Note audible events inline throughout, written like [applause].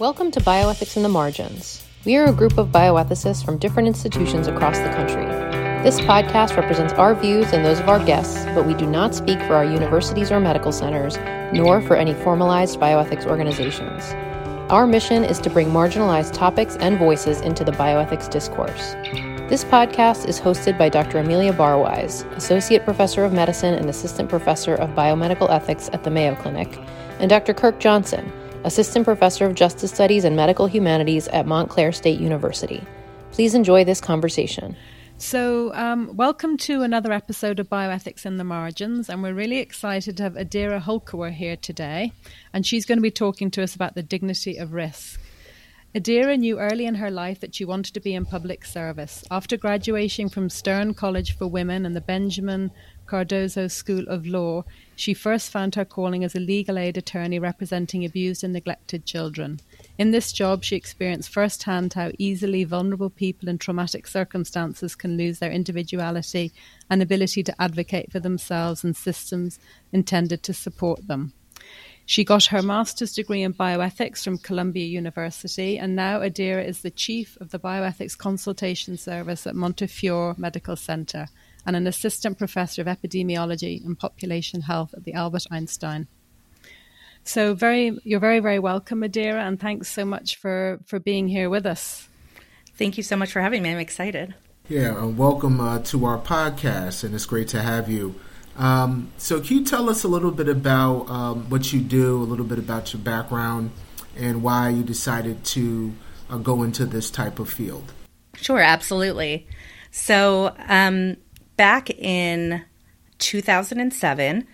Welcome to Bioethics in the Margins. We are a group of bioethicists from different institutions across the country. This podcast represents our views and those of our guests, but we do not speak for our universities or medical centers, nor for any formalized bioethics organizations. Our mission is to bring marginalized topics and voices into the bioethics discourse. This podcast is hosted by Dr. Amelia Barwise, Associate Professor of Medicine and Assistant Professor of Biomedical Ethics at the Mayo Clinic, and Dr. Kirk Johnson, Assistant Professor of Justice Studies and Medical Humanities at Montclair State University. Please enjoy this conversation. So, um, welcome to another episode of Bioethics in the Margins, and we're really excited to have Adira Hulkower here today, and she's going to be talking to us about the dignity of risk. Adira knew early in her life that she wanted to be in public service. After graduating from Stern College for Women and the Benjamin Cardozo School of Law, she first found her calling as a legal aid attorney representing abused and neglected children. In this job, she experienced firsthand how easily vulnerable people in traumatic circumstances can lose their individuality and ability to advocate for themselves and systems intended to support them. She got her master's degree in bioethics from Columbia University, and now Adira is the chief of the bioethics consultation service at Montefiore Medical Center and an assistant professor of epidemiology and population health at the Albert Einstein. So, very, you're very, very welcome, Adira, and thanks so much for for being here with us. Thank you so much for having me. I'm excited. Yeah, uh, welcome uh, to our podcast, and it's great to have you. Um, so, can you tell us a little bit about um, what you do, a little bit about your background, and why you decided to uh, go into this type of field? Sure, absolutely. So, um, back in 2007,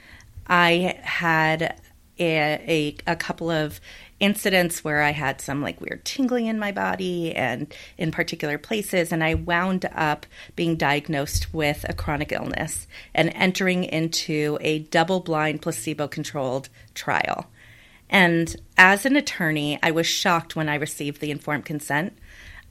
I had a, a, a couple of incidents where I had some like weird tingling in my body and in particular places, and I wound up being diagnosed with a chronic illness and entering into a double blind, placebo controlled trial. And as an attorney, I was shocked when I received the informed consent.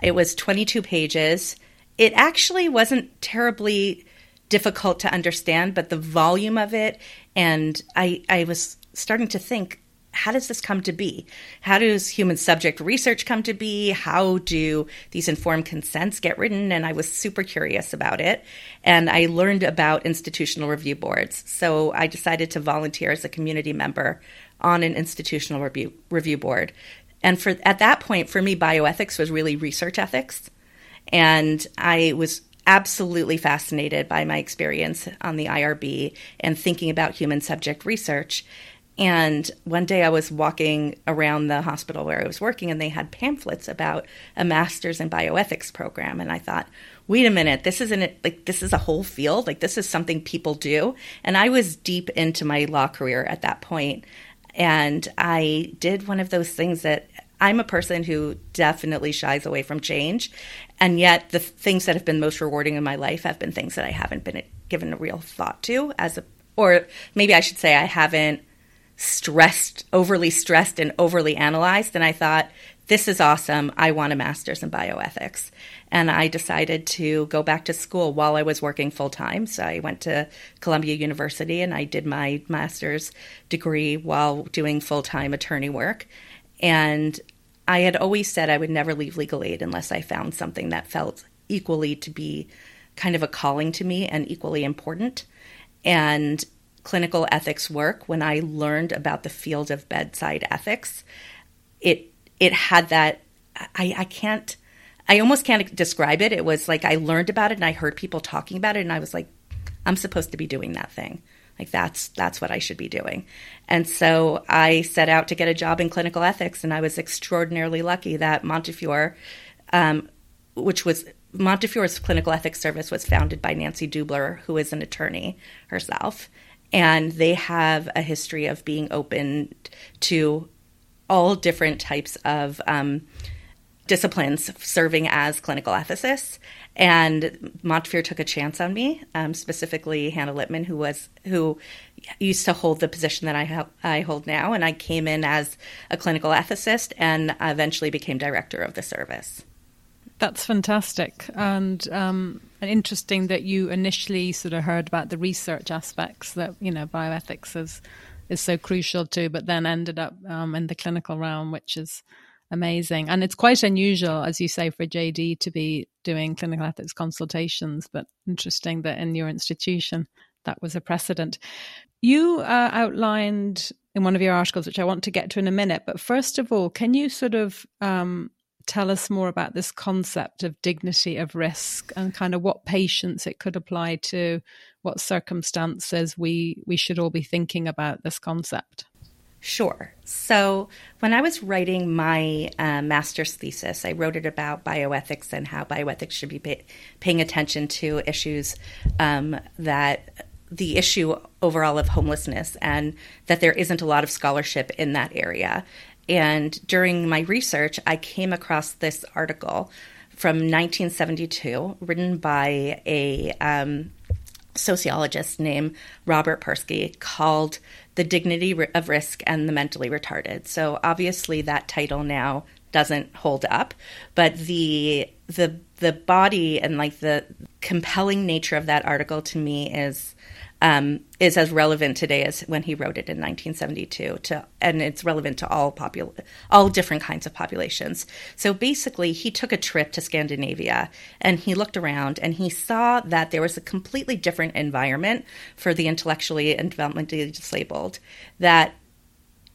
It was 22 pages. It actually wasn't terribly difficult to understand, but the volume of it, and I, I was starting to think how does this come to be? How does human subject research come to be? How do these informed consents get written? And I was super curious about it. And I learned about institutional review boards. So I decided to volunteer as a community member on an institutional review, review board. And for at that point, for me, bioethics was really research ethics. And I was absolutely fascinated by my experience on the IRB and thinking about human subject research. And one day I was walking around the hospital where I was working, and they had pamphlets about a master's in bioethics program. And I thought, wait a minute, this isn't like this is a whole field. Like this is something people do. And I was deep into my law career at that point, and I did one of those things that I'm a person who definitely shies away from change. And yet, the things that have been most rewarding in my life have been things that I haven't been given a real thought to, as a, or maybe I should say, I haven't stressed, overly stressed and overly analyzed. And I thought, this is awesome. I want a master's in bioethics. And I decided to go back to school while I was working full time. So I went to Columbia University and I did my master's degree while doing full time attorney work. And I had always said I would never leave legal aid unless I found something that felt equally to be kind of a calling to me and equally important. And clinical ethics work, when I learned about the field of bedside ethics, it it had that I, I can't I almost can't describe it. It was like I learned about it and I heard people talking about it and I was like, I'm supposed to be doing that thing. Like that's that's what I should be doing. And so I set out to get a job in clinical ethics and I was extraordinarily lucky that Montefiore um, which was Montefiore's clinical ethics service was founded by Nancy Dubler, who is an attorney herself and they have a history of being open to all different types of um, disciplines serving as clinical ethicists. And Montefiore took a chance on me, um, specifically Hannah Lipman, who was who used to hold the position that I I hold now, and I came in as a clinical ethicist and eventually became director of the service. That's fantastic, and um, interesting that you initially sort of heard about the research aspects that you know bioethics is is so crucial to, but then ended up um, in the clinical realm, which is amazing. And it's quite unusual, as you say, for JD to be doing clinical ethics consultations, but interesting that in your institution that was a precedent. You uh, outlined in one of your articles, which I want to get to in a minute, but first of all, can you sort of um, tell us more about this concept of dignity of risk and kind of what patients it could apply to, what circumstances we we should all be thinking about this concept? Sure. So, when I was writing my uh, master's thesis, I wrote it about bioethics and how bioethics should be pay- paying attention to issues um, that the issue overall of homelessness and that there isn't a lot of scholarship in that area. And during my research, I came across this article from 1972 written by a um, sociologist named Robert Perske called The Dignity of Risk and the Mentally Retarded. So obviously that title now doesn't hold up, but the the the body and like the compelling nature of that article to me is um, is as relevant today as when he wrote it in 1972 to and it's relevant to all popul- all different kinds of populations. So basically he took a trip to scandinavia and he looked around and he saw that there was a completely different environment for the intellectually and developmentally disabled that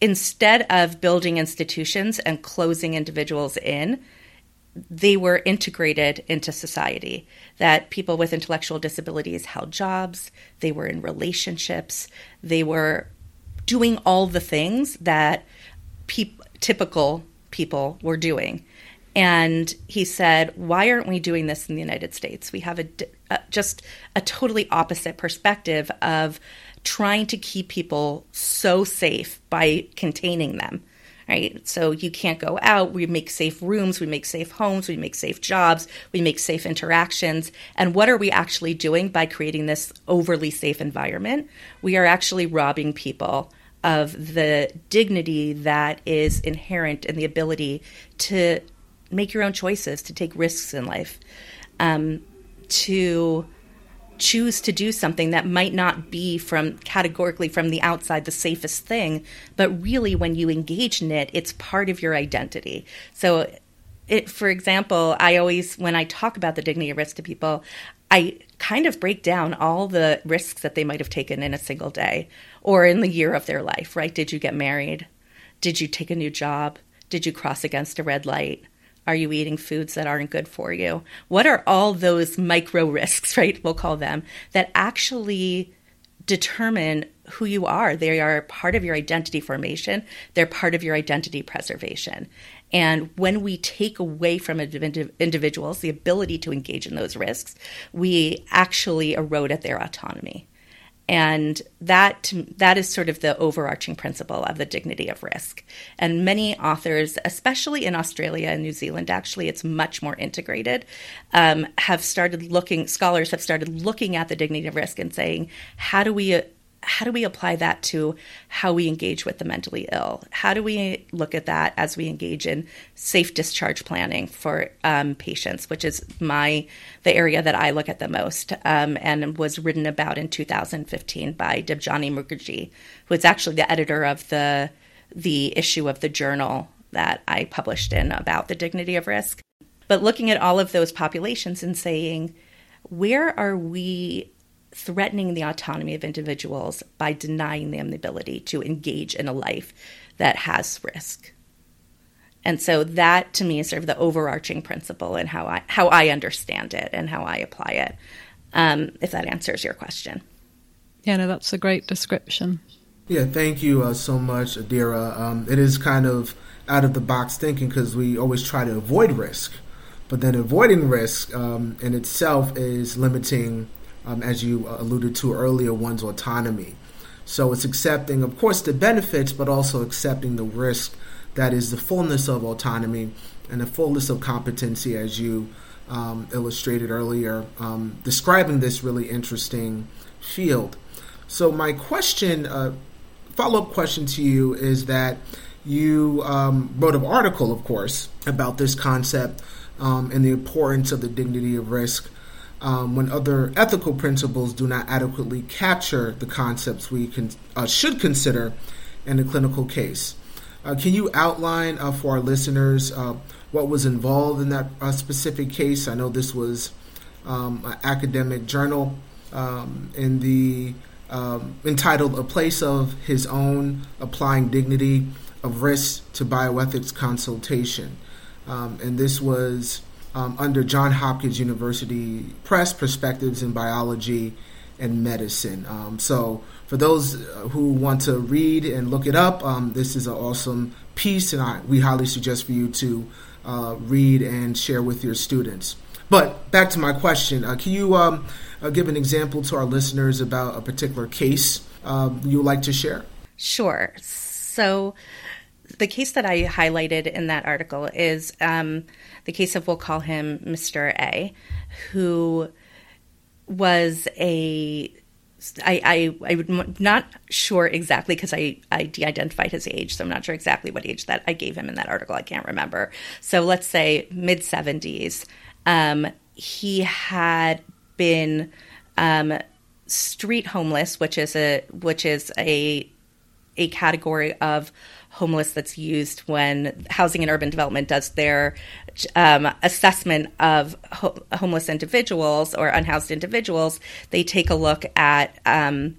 instead of building institutions and closing individuals in they were integrated into society, that people with intellectual disabilities held jobs, they were in relationships, they were doing all the things that pe- typical people were doing. And he said, Why aren't we doing this in the United States? We have a, a, just a totally opposite perspective of trying to keep people so safe by containing them right? So you can't go out. We make safe rooms, we make safe homes, we make safe jobs, we make safe interactions. And what are we actually doing by creating this overly safe environment? We are actually robbing people of the dignity that is inherent in the ability to make your own choices, to take risks in life, um, to choose to do something that might not be from categorically from the outside the safest thing, but really when you engage in it, it's part of your identity. So it, for example, I always, when I talk about the dignity of risk to people, I kind of break down all the risks that they might have taken in a single day or in the year of their life, right? Did you get married? Did you take a new job? Did you cross against a red light? Are you eating foods that aren't good for you? What are all those micro risks, [laughs] right? We'll call them, that actually determine who you are. They are part of your identity formation, they're part of your identity preservation. And when we take away from individuals the ability to engage in those risks, we actually erode at their autonomy. And that that is sort of the overarching principle of the dignity of risk. And many authors, especially in Australia and New Zealand, actually it's much more integrated, um, have started looking. Scholars have started looking at the dignity of risk and saying, how do we how do we apply that to how we engage with the mentally ill? How do we look at that as we engage in safe discharge planning for um, patients, which is my the area that I look at the most, um, and was written about in 2015 by Debjani Mukherjee, who is actually the editor of the the issue of the journal that I published in about the dignity of risk. But looking at all of those populations and saying, where are we threatening the autonomy of individuals by denying them the ability to engage in a life that has risk. And so that to me is sort of the overarching principle and how I how I understand it and how I apply it. Um, if that answers your question. Yeah, no, that's a great description. Yeah, thank you uh, so much, Adira. Um, it is kind of out of the box thinking because we always try to avoid risk, but then avoiding risk um, in itself is limiting um, as you alluded to earlier, one's autonomy. So it's accepting, of course, the benefits, but also accepting the risk that is the fullness of autonomy and the fullness of competency, as you um, illustrated earlier, um, describing this really interesting field. So, my question, uh, follow up question to you is that you um, wrote an article, of course, about this concept um, and the importance of the dignity of risk um, when other ethical principles do not adequately capture the concepts we uh, should consider in a clinical case. Uh, can you outline uh, for our listeners uh, what was involved in that uh, specific case? I know this was um, an academic journal um, in the um, entitled "A Place of His Own: Applying Dignity of Risk to Bioethics Consultation," um, and this was um, under John Hopkins University Press Perspectives in Biology and Medicine. Um, so for those uh, who want to read and look it up, um, this is an awesome piece, and I, we highly suggest for you to uh, read and share with your students. But back to my question, uh, can you um, uh, give an example to our listeners about a particular case um, you would like to share? Sure. So, the case that I highlighted in that article is um, the case of, we'll call him Mr. A, who was a I, I, I'm not sure exactly because I, I de identified his age, so I'm not sure exactly what age that I gave him in that article. I can't remember. So let's say mid 70s. Um, he had been um, street homeless, which is a which is a a category of homeless that's used when Housing and Urban Development does their um, assessment of ho- homeless individuals or unhoused individuals. They take a look at um,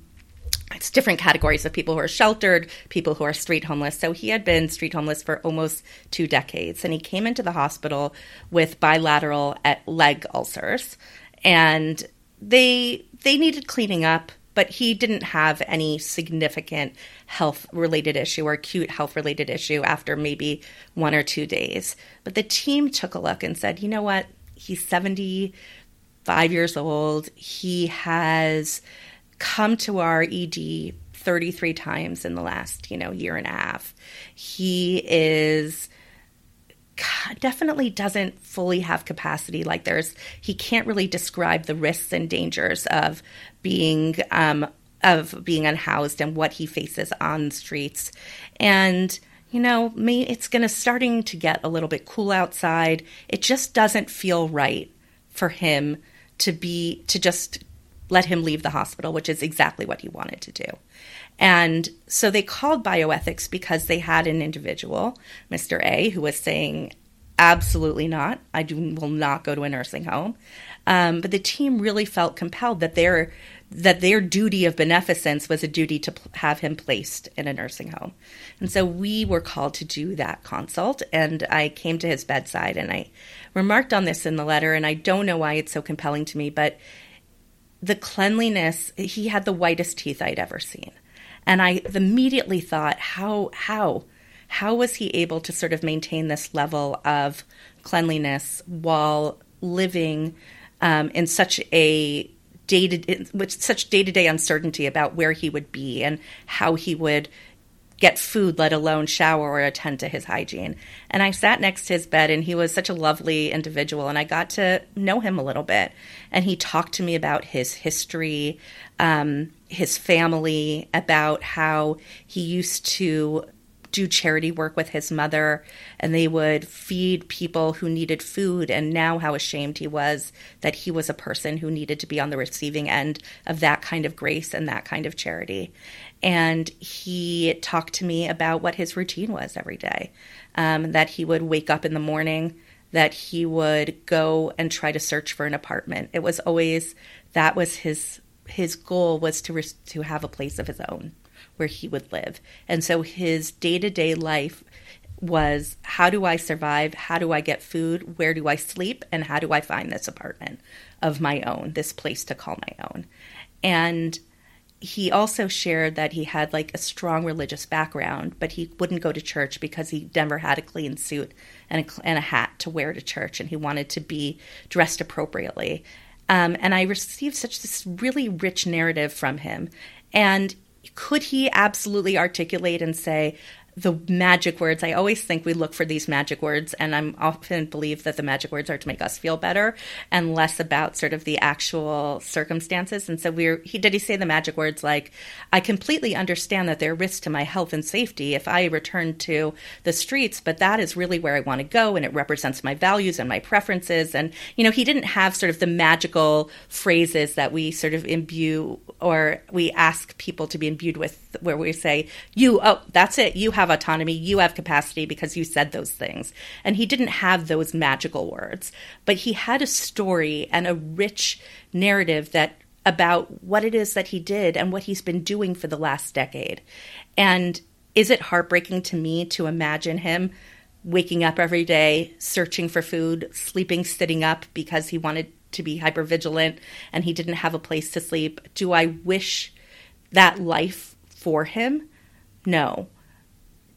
it's different categories of people who are sheltered, people who are street homeless. So he had been street homeless for almost two decades, and he came into the hospital with bilateral eh, leg ulcers, and they they needed cleaning up but he didn't have any significant health related issue or acute health related issue after maybe one or two days. But the team took a look and said, you know what? He's 75 years old. He has come to our ED 33 times in the last, you know, year and a half. He is definitely doesn't fully have capacity like there's he can't really describe the risks and dangers of being um, of being unhoused and what he faces on streets. And you know, me it's going to starting to get a little bit cool outside. It just doesn't feel right for him to be to just let him leave the hospital, which is exactly what he wanted to do. And so they called bioethics because they had an individual, Mr. A, who was saying, absolutely not. I do, will not go to a nursing home. Um, but the team really felt compelled that their that their duty of beneficence was a duty to have him placed in a nursing home. And so we were called to do that consult. And I came to his bedside and I remarked on this in the letter. And I don't know why it's so compelling to me, but the cleanliness, he had the whitest teeth I'd ever seen. And I immediately thought, how, how, how was he able to sort of maintain this level of cleanliness while living um, in such a day with such day to day uncertainty about where he would be and how he would get food, let alone shower or attend to his hygiene. And I sat next to his bed, and he was such a lovely individual, and I got to know him a little bit. And he talked to me about his history, um, his family, about how he used to do charity work with his mother and they would feed people who needed food. And now how ashamed he was that he was a person who needed to be on the receiving end of that kind of grace and that kind of charity. And he talked to me about what his routine was every day um, that he would wake up in the morning that he would go and try to search for an apartment. It was always that was his his goal was to to have a place of his own where he would live. And so his day to day life was how do I survive? How do I get food? Where do I sleep? And how do I find this apartment of my own, this place to call my own? And he also shared that he had like a strong religious background, but he wouldn't go to church because he never had a clean suit and a, and a hat to wear to church, and he wanted to be dressed appropriately. Um, and I received such this really rich narrative from him, and could he absolutely articulate and say, the magic words. I always think we look for these magic words, and I'm often believe that the magic words are to make us feel better and less about sort of the actual circumstances. And so we're he did he say the magic words like, I completely understand that there are risks to my health and safety if I return to the streets, but that is really where I want to go and it represents my values and my preferences. And you know, he didn't have sort of the magical phrases that we sort of imbue or we ask people to be imbued with where we say, you, oh, that's it. You have autonomy. You have capacity because you said those things. And he didn't have those magical words, but he had a story and a rich narrative that about what it is that he did and what he's been doing for the last decade. And is it heartbreaking to me to imagine him waking up every day, searching for food, sleeping sitting up because he wanted to be hyper vigilant and he didn't have a place to sleep? Do I wish that life for him? No.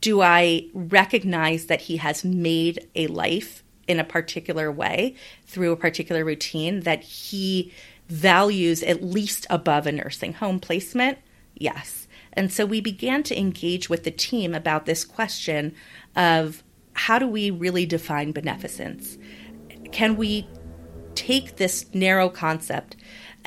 Do I recognize that he has made a life in a particular way through a particular routine that he values at least above a nursing home placement? Yes. And so we began to engage with the team about this question of how do we really define beneficence? Can we take this narrow concept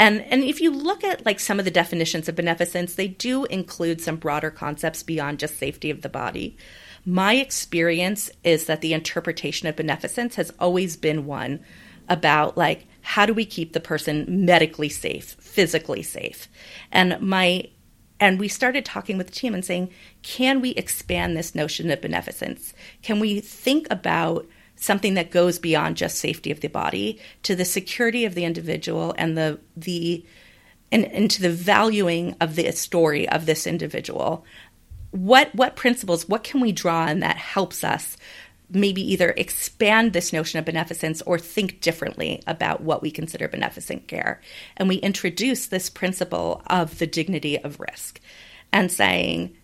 and and if you look at like some of the definitions of beneficence, they do include some broader concepts beyond just safety of the body. My experience is that the interpretation of beneficence has always been one about like how do we keep the person medically safe, physically safe? And my and we started talking with the team and saying, can we expand this notion of beneficence? Can we think about something that goes beyond just safety of the body to the security of the individual and the the and, and to the valuing of the story of this individual? What what principles, what can we draw on that helps us maybe either expand this notion of beneficence or think differently about what we consider beneficent care. And we introduce this principle of the dignity of risk and saying,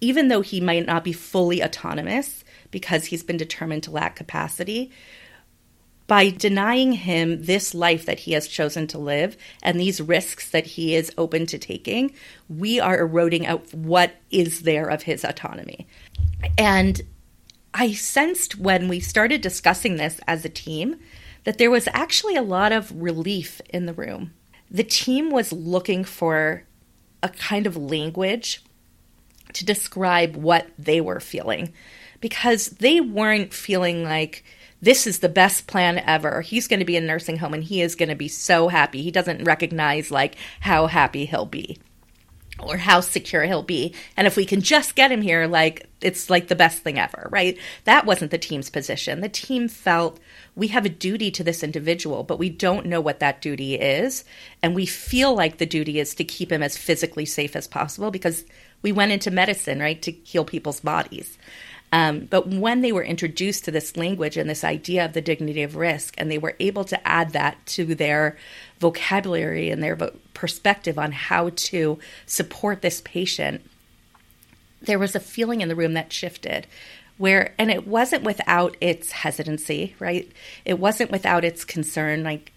even though he might not be fully autonomous because he's been determined to lack capacity, by denying him this life that he has chosen to live and these risks that he is open to taking, we are eroding out what is there of his autonomy. And I sensed when we started discussing this as a team that there was actually a lot of relief in the room. The team was looking for a kind of language to describe what they were feeling because they weren't feeling like this is the best plan ever. He's going to be in nursing home and he is going to be so happy. He doesn't recognize like how happy he'll be or how secure he'll be. And if we can just get him here, like it's like the best thing ever, right? That wasn't the team's position. The team felt we have a duty to this individual, but we don't know what that duty is. And we feel like the duty is to keep him as physically safe as possible because we went into medicine, right, to heal people's bodies. Um, but when they were introduced to this language and this idea of the dignity of risk, and they were able to add that to their vocabulary and their perspective on how to support this patient, there was a feeling in the room that shifted. Where, and it wasn't without its hesitancy, right? It wasn't without its concern, like,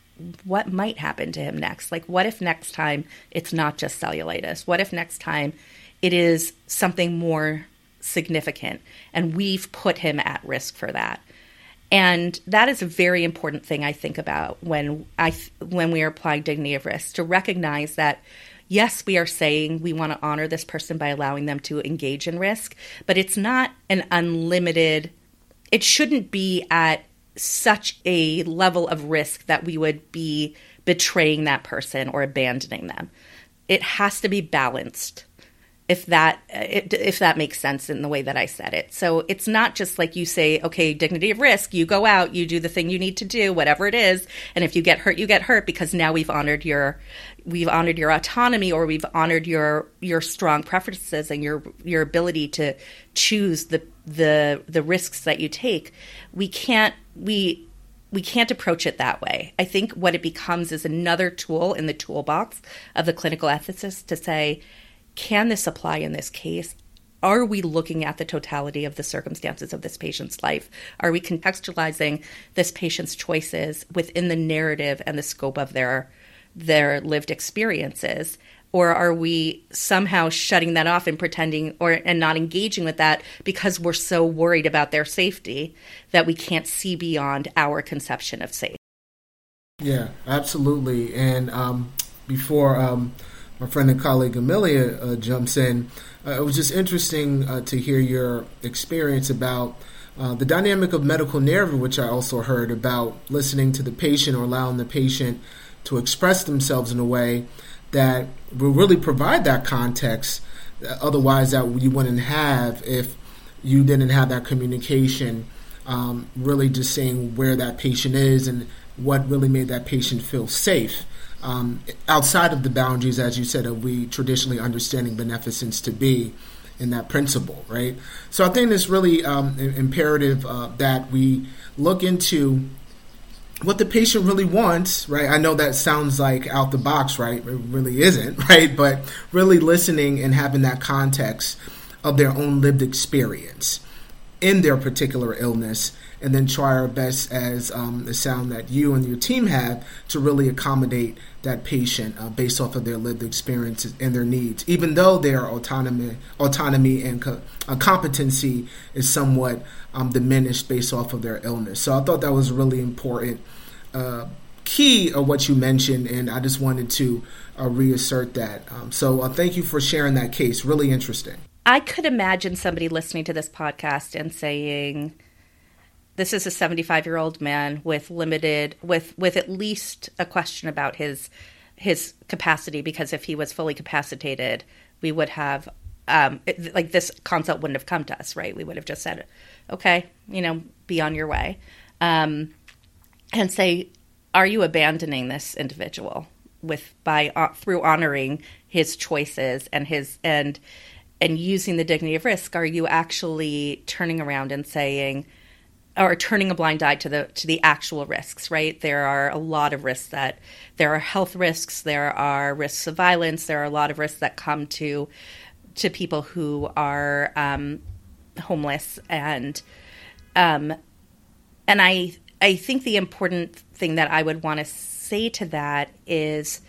what might happen to him next? Like, what if next time it's not just cellulitis? What if next time it is something more significant, and we've put him at risk for that. And that is a very important thing I think about when I when we are applying dignity of risk to recognize that yes, we are saying we want to honor this person by allowing them to engage in risk, but it's not an unlimited. It shouldn't be at such a level of risk that we would be betraying that person or abandoning them. It has to be balanced if that if that makes sense in the way that I said it. So it's not just like you say, okay, dignity of risk, you go out, you do the thing you need to do, whatever it is, and if you get hurt, you get hurt because now we've honored your we've honored your autonomy or we've honored your your strong preferences and your your ability to choose the the the risks that you take. We can't we we can't approach it that way. I think what it becomes is another tool in the toolbox of the clinical ethicist to say, can this apply in this case? Are we looking at the totality of the circumstances of this patient's life? Are we contextualizing this patient's choices within the narrative and the scope of their their lived experiences? Or are we somehow shutting that off and pretending or and not engaging with that because we're so worried about their safety that we can't see beyond our conception of safe? Yeah, absolutely. And um, before um, my friend and colleague Amelia uh, jumps in. Uh, it was just interesting uh, to hear your experience about uh, the dynamic of medical narrative, which I also heard about listening to the patient or allowing the patient to express themselves in a way that will really provide that context otherwise that you wouldn't have if you didn't have that communication. Um, really, just saying where that patient is and what really made that patient feel safe. Um, outside of the boundaries, as you said, of we traditionally understanding beneficence to be in that principle, right? So I think it's really um, imperative uh, that we look into what the patient really wants, right? I know that sounds like out the box, right? It really isn't, [laughs] right? But really listening and having that context of their own lived experience in their particular illness and then try our best as um, the sound that you and your team have to really accommodate that patient uh, based off of their lived experiences and their needs, even though their autonomy, autonomy and co- uh, competency is somewhat um, diminished based off of their illness. So I thought that was really important. Uh, key of what you mentioned, and I just wanted to uh, reassert that. Um, so uh, thank you for sharing that case. Really interesting. I could imagine somebody listening to this podcast and saying, this is a 75 year old man with limited with with at least a question about his his capacity because if he was fully capacitated we would have um, it, like this consult wouldn't have come to us right? We would have just said okay you know be on your way. Um, and say are you abandoning this individual with by uh, through honoring his choices and his and and using the dignity of risk are you actually turning around and saying or turning a blind eye to the to the actual risks right? There are a lot of risks that there are health risks there are risks of violence there are a lot of risks that come to to people who are um, homeless. And um, and i i think the important thing that i would want to say to that is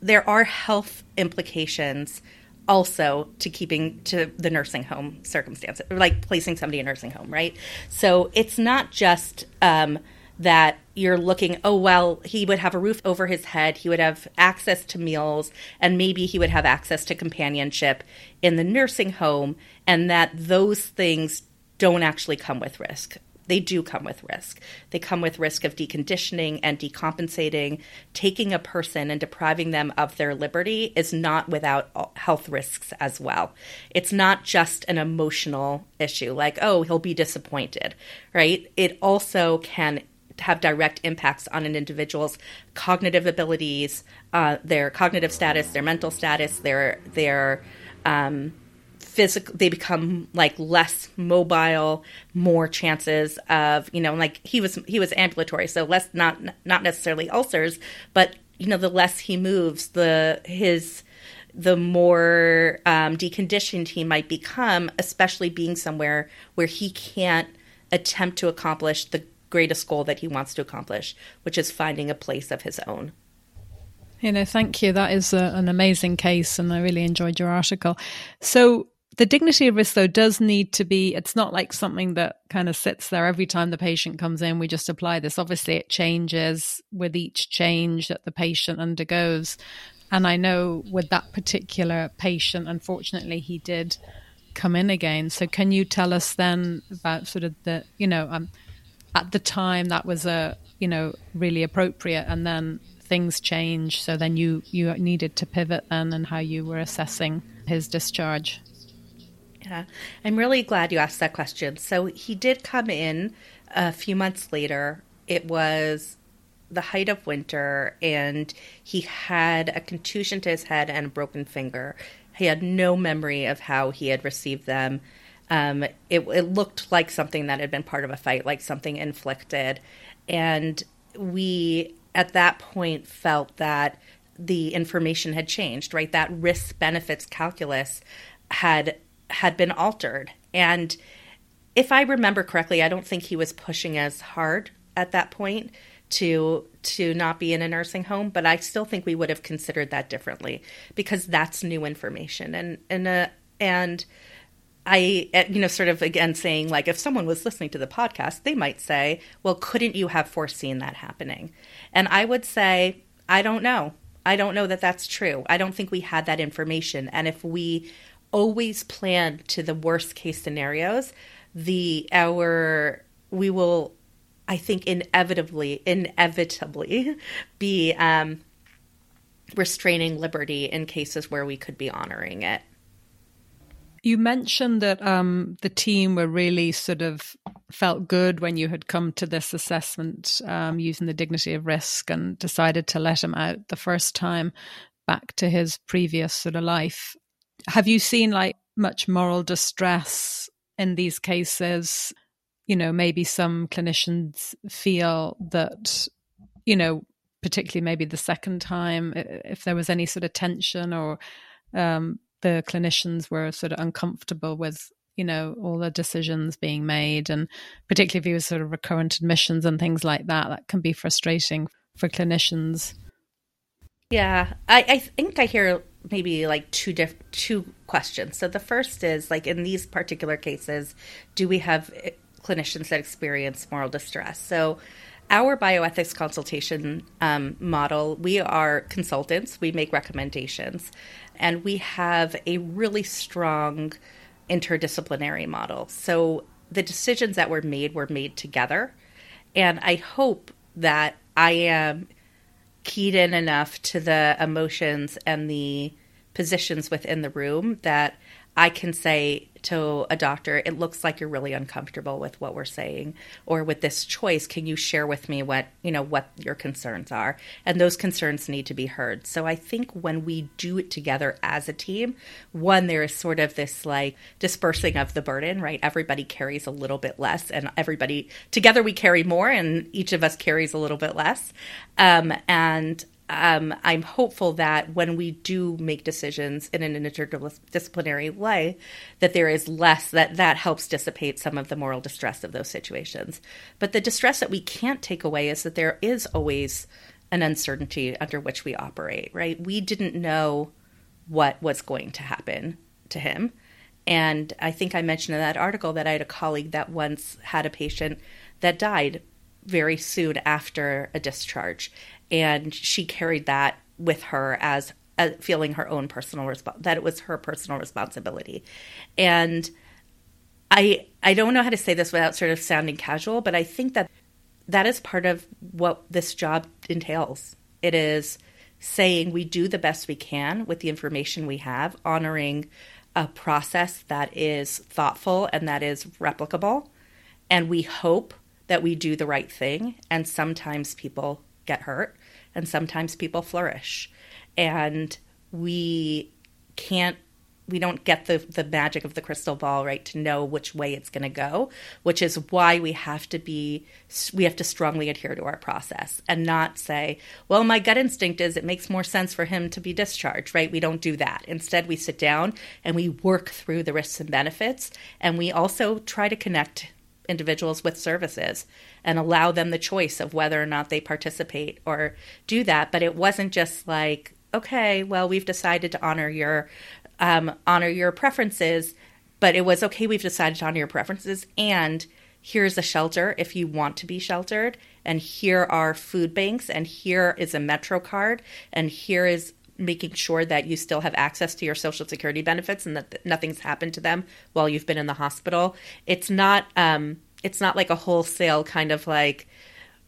there are health implications also to keeping to the nursing home circumstance, like placing somebody in a nursing home, right? So it's not just um, that you're looking, oh, well, he would have a roof over his head, he would have access to meals, and maybe he would have access to companionship in the nursing home, and that those things don't actually come with risk they do come with risk. They come with risk of deconditioning and decompensating. Taking a person and depriving them of their liberty is not without health risks as well. It's not just an emotional issue like, oh, he'll be disappointed, right? It also can have direct impacts on an individual's cognitive abilities, uh, their cognitive status, their mental status, their their um, physical they become like less mobile more chances of you know like he was he was ambulatory so less not not necessarily ulcers but you know the less he moves the his the more um, deconditioned he might become especially being somewhere where he can't attempt to accomplish the greatest goal that he wants to accomplish which is finding a place of his own you know, thank you. That is a, an amazing case, and I really enjoyed your article. So, the dignity of risk, though, does need to be, it's not like something that kind of sits there every time the patient comes in. We just apply this. Obviously, it changes with each change that the patient undergoes. And I know with that particular patient, unfortunately, he did come in again. So, can you tell us then about sort of the, you know, um, at the time that was a, you know, really appropriate, and then things change. So then you you needed to pivot then, and how you were assessing his discharge. Yeah, I'm really glad you asked that question. So he did come in a few months later. It was the height of winter, and he had a contusion to his head and a broken finger. He had no memory of how he had received them. Um, it, it looked like something that had been part of a fight, like something inflicted. And we, at that point, felt that the information had changed, right? That risk benefits calculus had had been altered. And if I remember correctly, I don't think he was pushing as hard at that point to to not be in a nursing home, but I still think we would have considered that differently because that's new information and and uh, and I uh, you know sort of again saying like if someone was listening to the podcast, they might say, "Well, couldn't you have foreseen that happening?" And I would say, "I don't know. I don't know that that's true. I don't think we had that information. And if we always plan to the worst case scenarios, the our we will I think inevitably inevitably [laughs] be um, restraining liberty in cases where we could be honoring it. You mentioned that um, the team were really sort of felt good when you had come to this assessment um, using the dignity of risk and decided to let him out the first time back to his previous sort of life. Have you seen like much moral distress in these cases? You know, maybe some clinicians feel that, you know, particularly maybe the second time, if there was any sort of tension or um, the clinicians were sort of uncomfortable with you know all the decisions being made and particularly if he was sort of recurrent admissions and things like that that can be frustrating for clinicians yeah i, I think i hear maybe like two diff- two questions so the first is like in these particular cases do we have eh, clinicians that experience moral distress so our bioethics consultation um, model, we are consultants, we make recommendations, and we have a really strong interdisciplinary model. So the decisions that were made were made together. And I hope that I am keyed in enough to the emotions and the positions within the room that I can say to a doctor, it looks like you're really uncomfortable with what we're saying or with this choice. Can you share with me what, you know, what your concerns are? And those concerns need to be heard. So I think when we do it together as a team, one, there is sort of this like dispersing of the burden, right? Everybody carries a little bit less and everybody together we carry more and each of us carries a little bit less. Um, and um, I'm hopeful that when we do make decisions in an interdisciplinary way, that there is less that that helps dissipate some of the moral distress of those situations. But the distress that we can't take away is that there is always an uncertainty under which we operate. Right? We didn't know what was going to happen to him, and I think I mentioned in that article that I had a colleague that once had a patient that died very soon after a discharge and she carried that with her as uh, feeling her own personal that it was her personal responsibility. And i i don't know how to say this without sort of sounding casual but i think that that is part of what this job entails. It is saying we do the best we can with the information we have honoring a process that is thoughtful and that is replicable. And we hope that we do the right thing. And sometimes people get hurt and sometimes people flourish. And we can't we don't get the the magic of the crystal ball right to know which way it's going to go which is why we have to be we have to strongly adhere to our process and not say well my gut instinct is it makes more sense for him to be discharged right we don't do that instead we sit down and we work through the risks and benefits and we also try to connect individuals with services and allow them the choice of whether or not they participate or do that. But it wasn't just like, okay, well, we've decided to honor your um, honor your preferences, but it was okay. We've decided to honor your preferences, and here's a shelter if you want to be sheltered, and here are food banks, and here is a Metro card, and here is making sure that you still have access to your social security benefits and that nothing's happened to them while you've been in the hospital. It's not um, it's not like a wholesale kind of like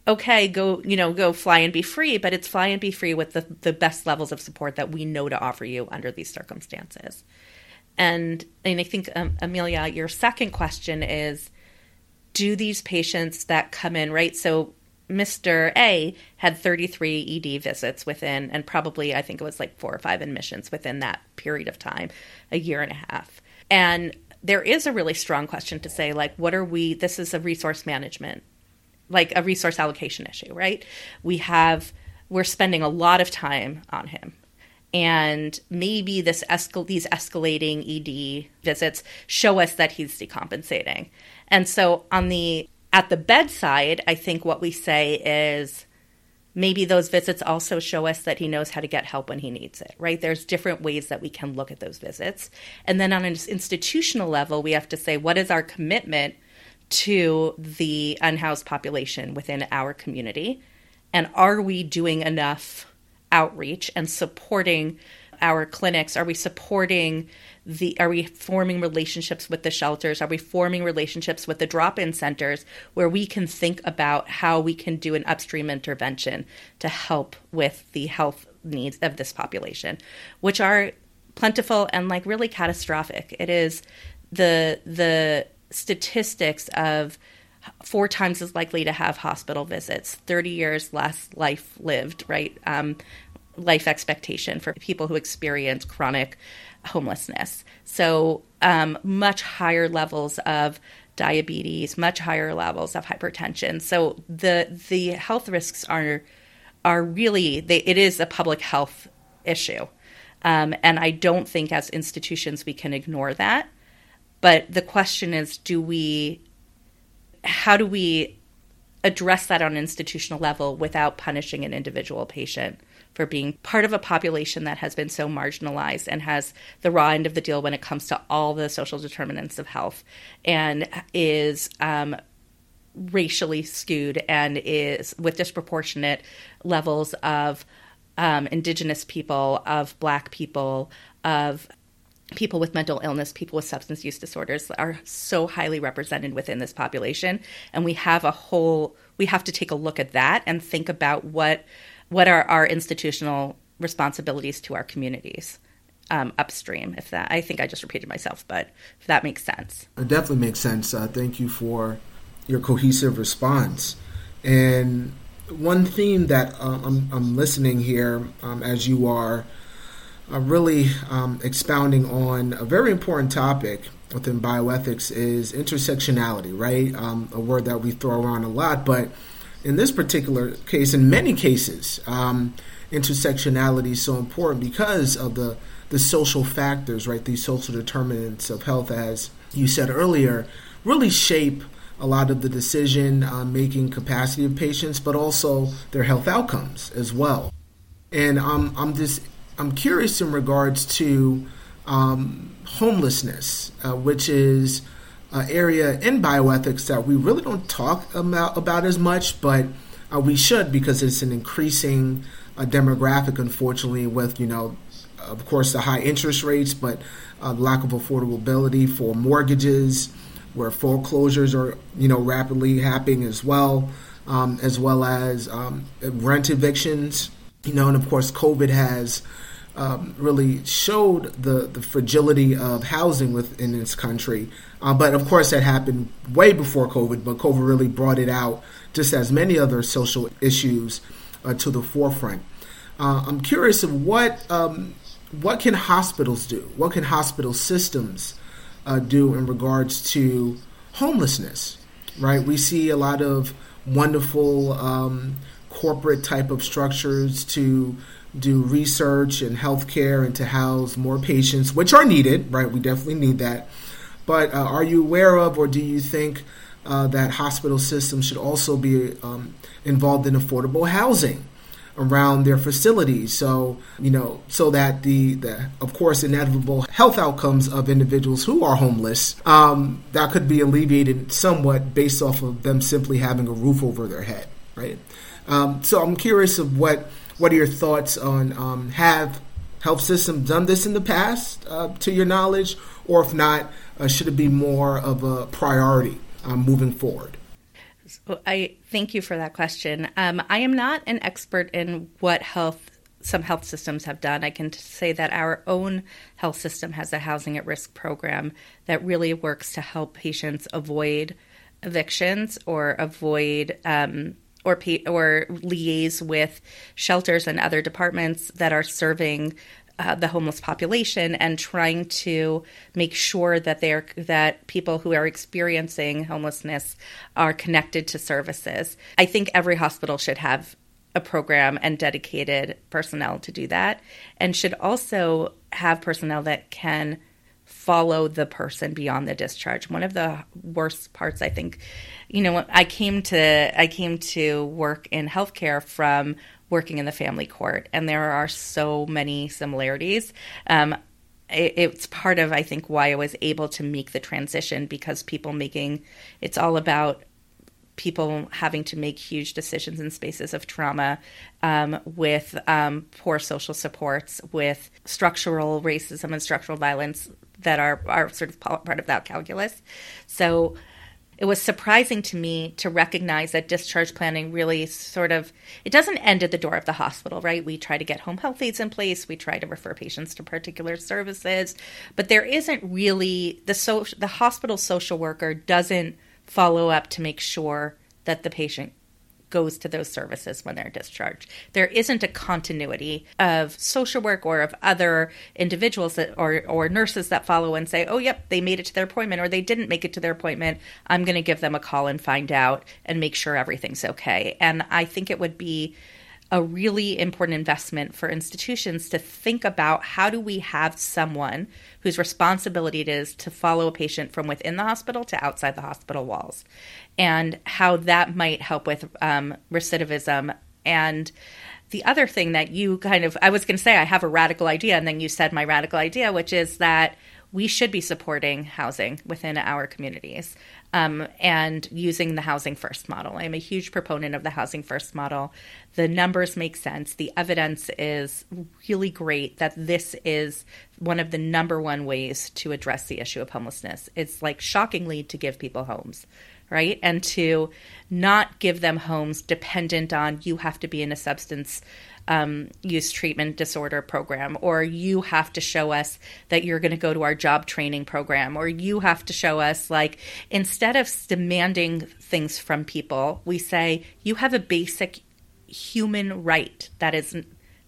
okay, go, you know, go fly and be free, but it's fly and be free with the, the best levels of support that we know to offer you under these circumstances. And, and I think, um, Amelia, your second question is do these patients that come in, right? So Mr. A had 33 ED visits within, and probably I think it was like four or five admissions within that period of time, a year and a half. And there is a really strong question to say, like, what are we? This is a resource management, like a resource allocation issue, right? We have, we're spending a lot of time on him. And maybe this escal- these escalating ED visits show us that he's decompensating. And so on the at the bedside, I think what we say is maybe those visits also show us that he knows how to get help when he needs it, right? There's different ways that we can look at those visits. And then on an institutional level, we have to say, what is our commitment to the unhoused population within our community? And are we doing enough outreach and supporting our clinics? Are we supporting the are we forming relationships with the shelters? Are we forming relationships with the drop-in centers where we can think about how we can do an upstream intervention to help with the health needs of this population, which are plentiful and like really catastrophic. It is the the statistics of four times as likely to have hospital visits, 30 years less life lived, right? Um, life expectation for people who experience chronic homelessness. So, um, much higher levels of diabetes, much higher levels of hypertension. So the the health risks are are really they, it is a public health issue, um, and I don't think as institutions we can ignore that. But the question is, do we how do we address that on an institutional level without punishing an individual patient for being part of a population that has been so marginalized and has the raw end of the deal when it comes to all the social determinants of health and is um, racially skewed and is with disproportionate levels of um, indigenous people, of black people, of people with mental illness, people with substance use disorders are so highly represented within this population. And we have a whole, we have to take a look at that and think about what, what are our institutional responsibilities to our communities. Um, upstream, if that, I think I just repeated myself, but if that makes sense. It definitely makes sense. Uh, thank you for your cohesive response. And one theme that uh, I'm, I'm, listening here um, as you are uh, really um, expounding on a very important topic within bioethics is intersectionality, right? Um, a word that we throw around a lot, but in this particular case, in many cases, um, intersectionality is so important because of the the social factors, right? These social determinants of health, as you said earlier, really shape a lot of the decision uh, making capacity of patients, but also their health outcomes as well. And um, I'm just I'm curious in regards to um, homelessness, uh, which is an area in bioethics that we really don't talk about, about as much, but uh, we should because it's an increasing uh, demographic, unfortunately, with, you know, of course, the high interest rates, but uh, lack of affordability for mortgages, where foreclosures are, you know, rapidly happening as well, um, as well as um, rent evictions, you know, and of course, COVID has um, really showed the, the fragility of housing within this country. Uh, but of course, that happened way before COVID, but COVID really brought it out, just as many other social issues, uh, to the forefront. Uh, I'm curious of what um, what can hospitals do? What can hospital systems uh, do in regards to homelessness? Right, we see a lot of wonderful um, corporate type of structures to do research and healthcare and to house more patients, which are needed, right? We definitely need that. But uh, are you aware of, or do you think uh, that hospital systems should also be um, involved in affordable housing around their facilities? So you know, so that the, the of course inevitable health outcomes of individuals who are homeless um, that could be alleviated somewhat based off of them simply having a roof over their head, right? Um, so I'm curious of what what are your thoughts on um, have health systems done this in the past, uh, to your knowledge, or if not, uh, should it be more of a priority um, moving forward? So I thank you for that question. Um, I am not an expert in what health some health systems have done. I can say that our own health system has a housing at risk program that really works to help patients avoid evictions or avoid um, or or liaise with shelters and other departments that are serving uh, the homeless population and trying to make sure that they are that people who are experiencing homelessness are connected to services. I think every hospital should have a program and dedicated personnel to do that and should also have personnel that can follow the person beyond the discharge. One of the worst parts, I think, you know, I came to I came to work in healthcare from working in the family court, and there are so many similarities. Um, it, it's part of I think why I was able to make the transition because people making it's all about people having to make huge decisions in spaces of trauma um, with um, poor social supports, with structural racism and structural violence that are are sort of part of that calculus. So it was surprising to me to recognize that discharge planning really sort of it doesn't end at the door of the hospital right? We try to get home health aides in place. We try to refer patients to particular services. But there isn't really the so the hospital social worker doesn't follow up to make sure that the patient goes to those services when they're discharged. There isn't a continuity of social work or of other individuals that, or, or nurses that follow and say, oh, yep, they made it to their appointment or they didn't make it to their appointment. I'm going to give them a call and find out and make sure everything's okay. And I think it would be a really important investment for institutions to think about how do we have someone whose responsibility it is to follow a patient from within the hospital to outside the hospital walls and how that might help with um, recidivism. And the other thing that you kind of i was going to say i have a radical idea and then you said my radical idea which is that we should be supporting housing within our communities um, and using the housing first model. I'm a huge proponent of the housing first model. The numbers make sense. The evidence is really great that this is one of the number one ways to address the issue of homelessness. It's like shockingly to give people homes right? And to not give them homes dependent on you have to be in a substance um, use treatment disorder program, or you have to show us that you're going to go to our job training program, or you have to show us, like, instead of demanding things from people, we say, you have a basic human right that is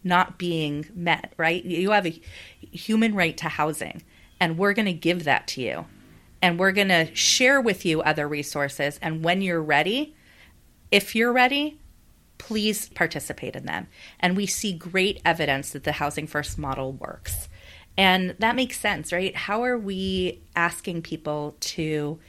not being met, right? You have a human right to housing, and we're going to give that to you. And we're going to share with you other resources. And when you're ready, if you're ready, please participate in them. And we see great evidence that the Housing First model works. And that makes sense, right? How are we asking people to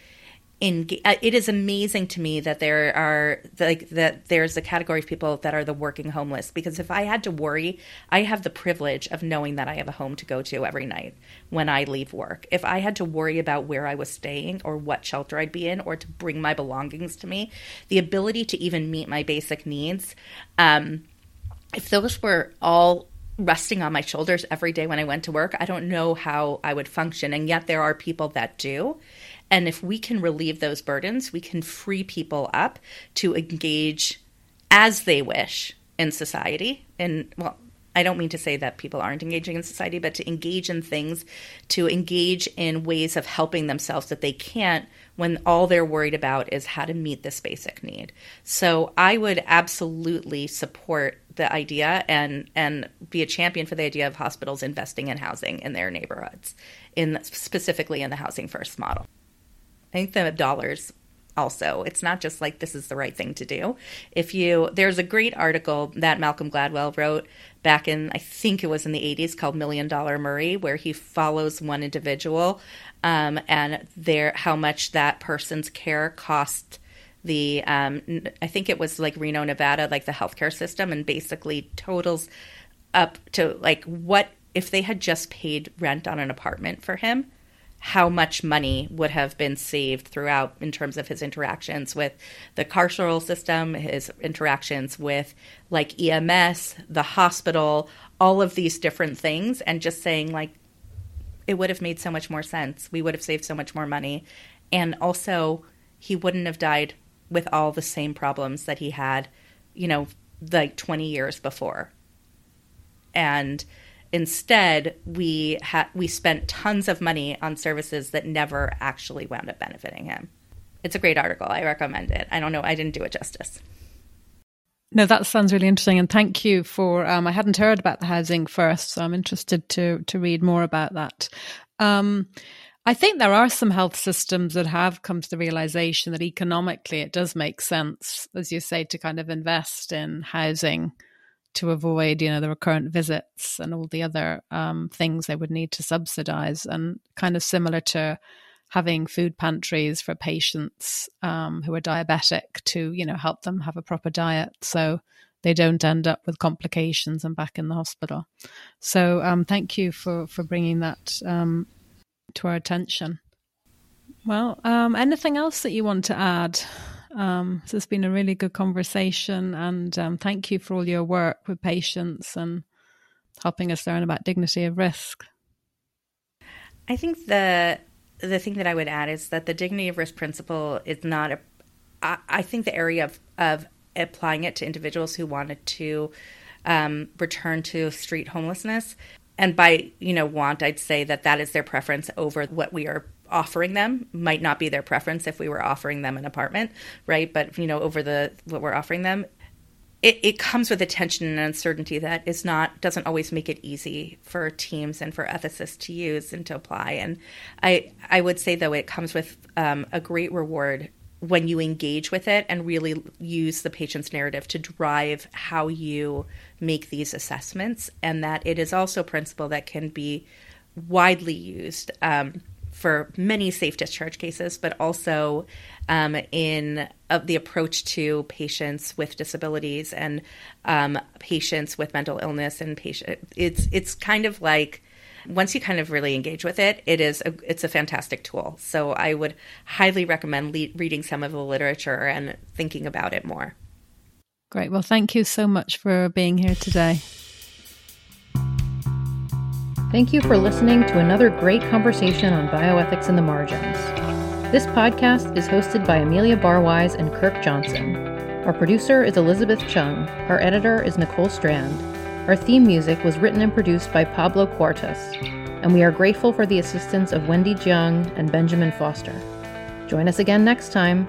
engage? Uh, it is amazing to me that there are like that there's a category of people that are the working homeless because if I had to worry, I have the privilege of knowing that I have a home to go to every night when I leave work. If I had to worry about where I was staying or what shelter I'd be in or to bring my belongings to me, the ability to even meet my basic needs, um, if those were all resting on my shoulders every day when I went to work, I don't know how I would function. And yet there are people that do. And if we can relieve those burdens, we can free people up to engage as they wish in society. And well, I don't mean to say that people aren't engaging in society, but to engage in things, to engage in ways of helping themselves that they can't when all they're worried about is how to meet this basic need. So I would absolutely support the idea and and be a champion for the idea of hospitals investing in housing in their neighborhoods, in specifically in the housing first model. I think the dollars also. It's not just like this is the right thing to do. If you there's a great article that Malcolm Gladwell wrote back in I think it was in the 80s called Million Dollar Murray where he follows one individual um, and their how much that person's care cost the um, I think it was like Reno, Nevada, like the healthcare system and basically totals up to like what if they had just paid rent on an apartment for him how much money would have been saved throughout in terms of his interactions with the carceral system, his interactions with like EMS, the hospital, all of these different things, and just saying, like, it would have made so much more sense. We would have saved so much more money. And also, he wouldn't have died with all the same problems that he had, you know, like 20 years before. And Instead, we ha- we spent tons of money on services that never actually wound up benefiting him. It's a great article. I recommend it. I don't know. I didn't do it justice. No, that sounds really interesting, and thank you for. Um, I hadn't heard about the housing first, so I'm interested to to read more about that. Um, I think there are some health systems that have come to the realization that economically it does make sense, as you say, to kind of invest in housing to avoid, you know, the recurrent visits and all the other um, things they would need to subsidize, and kind of similar to having food pantries for patients um, who are diabetic to, you know, help them have a proper diet so they don't end up with complications and back in the hospital. So, um, thank you for for bringing that um, to our attention. Well, um, anything else that you want to add? Um, this has been a really good conversation, and um, thank you for all your work with patients and helping us learn about dignity of risk. I think the the thing that I would add is that the dignity of risk principle is not a. I, I think the area of of applying it to individuals who wanted to um, return to street homelessness, and by you know want, I'd say that that is their preference over what we are offering them might not be their preference if we were offering them an apartment, right? But you know, over the what we're offering them, it, it comes with a tension and uncertainty that is not doesn't always make it easy for teams and for ethicists to use and to apply. And I I would say though it comes with um, a great reward when you engage with it and really use the patient's narrative to drive how you make these assessments, and that it is also a principle that can be widely used. Um, for many safe discharge cases, but also um, in uh, the approach to patients with disabilities and um, patients with mental illness and patient. It's it's kind of like once you kind of really engage with it, it is a, it's a fantastic tool. So I would highly recommend le- reading some of the literature and thinking about it more. Great. Well, thank you so much for being here today. Thank you for listening to another great conversation on bioethics in the margins. This podcast is hosted by Amelia Barwise and Kirk Johnson. Our producer is Elizabeth Chung. Our editor is Nicole Strand. Our theme music was written and produced by Pablo Cuartas, and we are grateful for the assistance of Wendy Jiang and Benjamin Foster. Join us again next time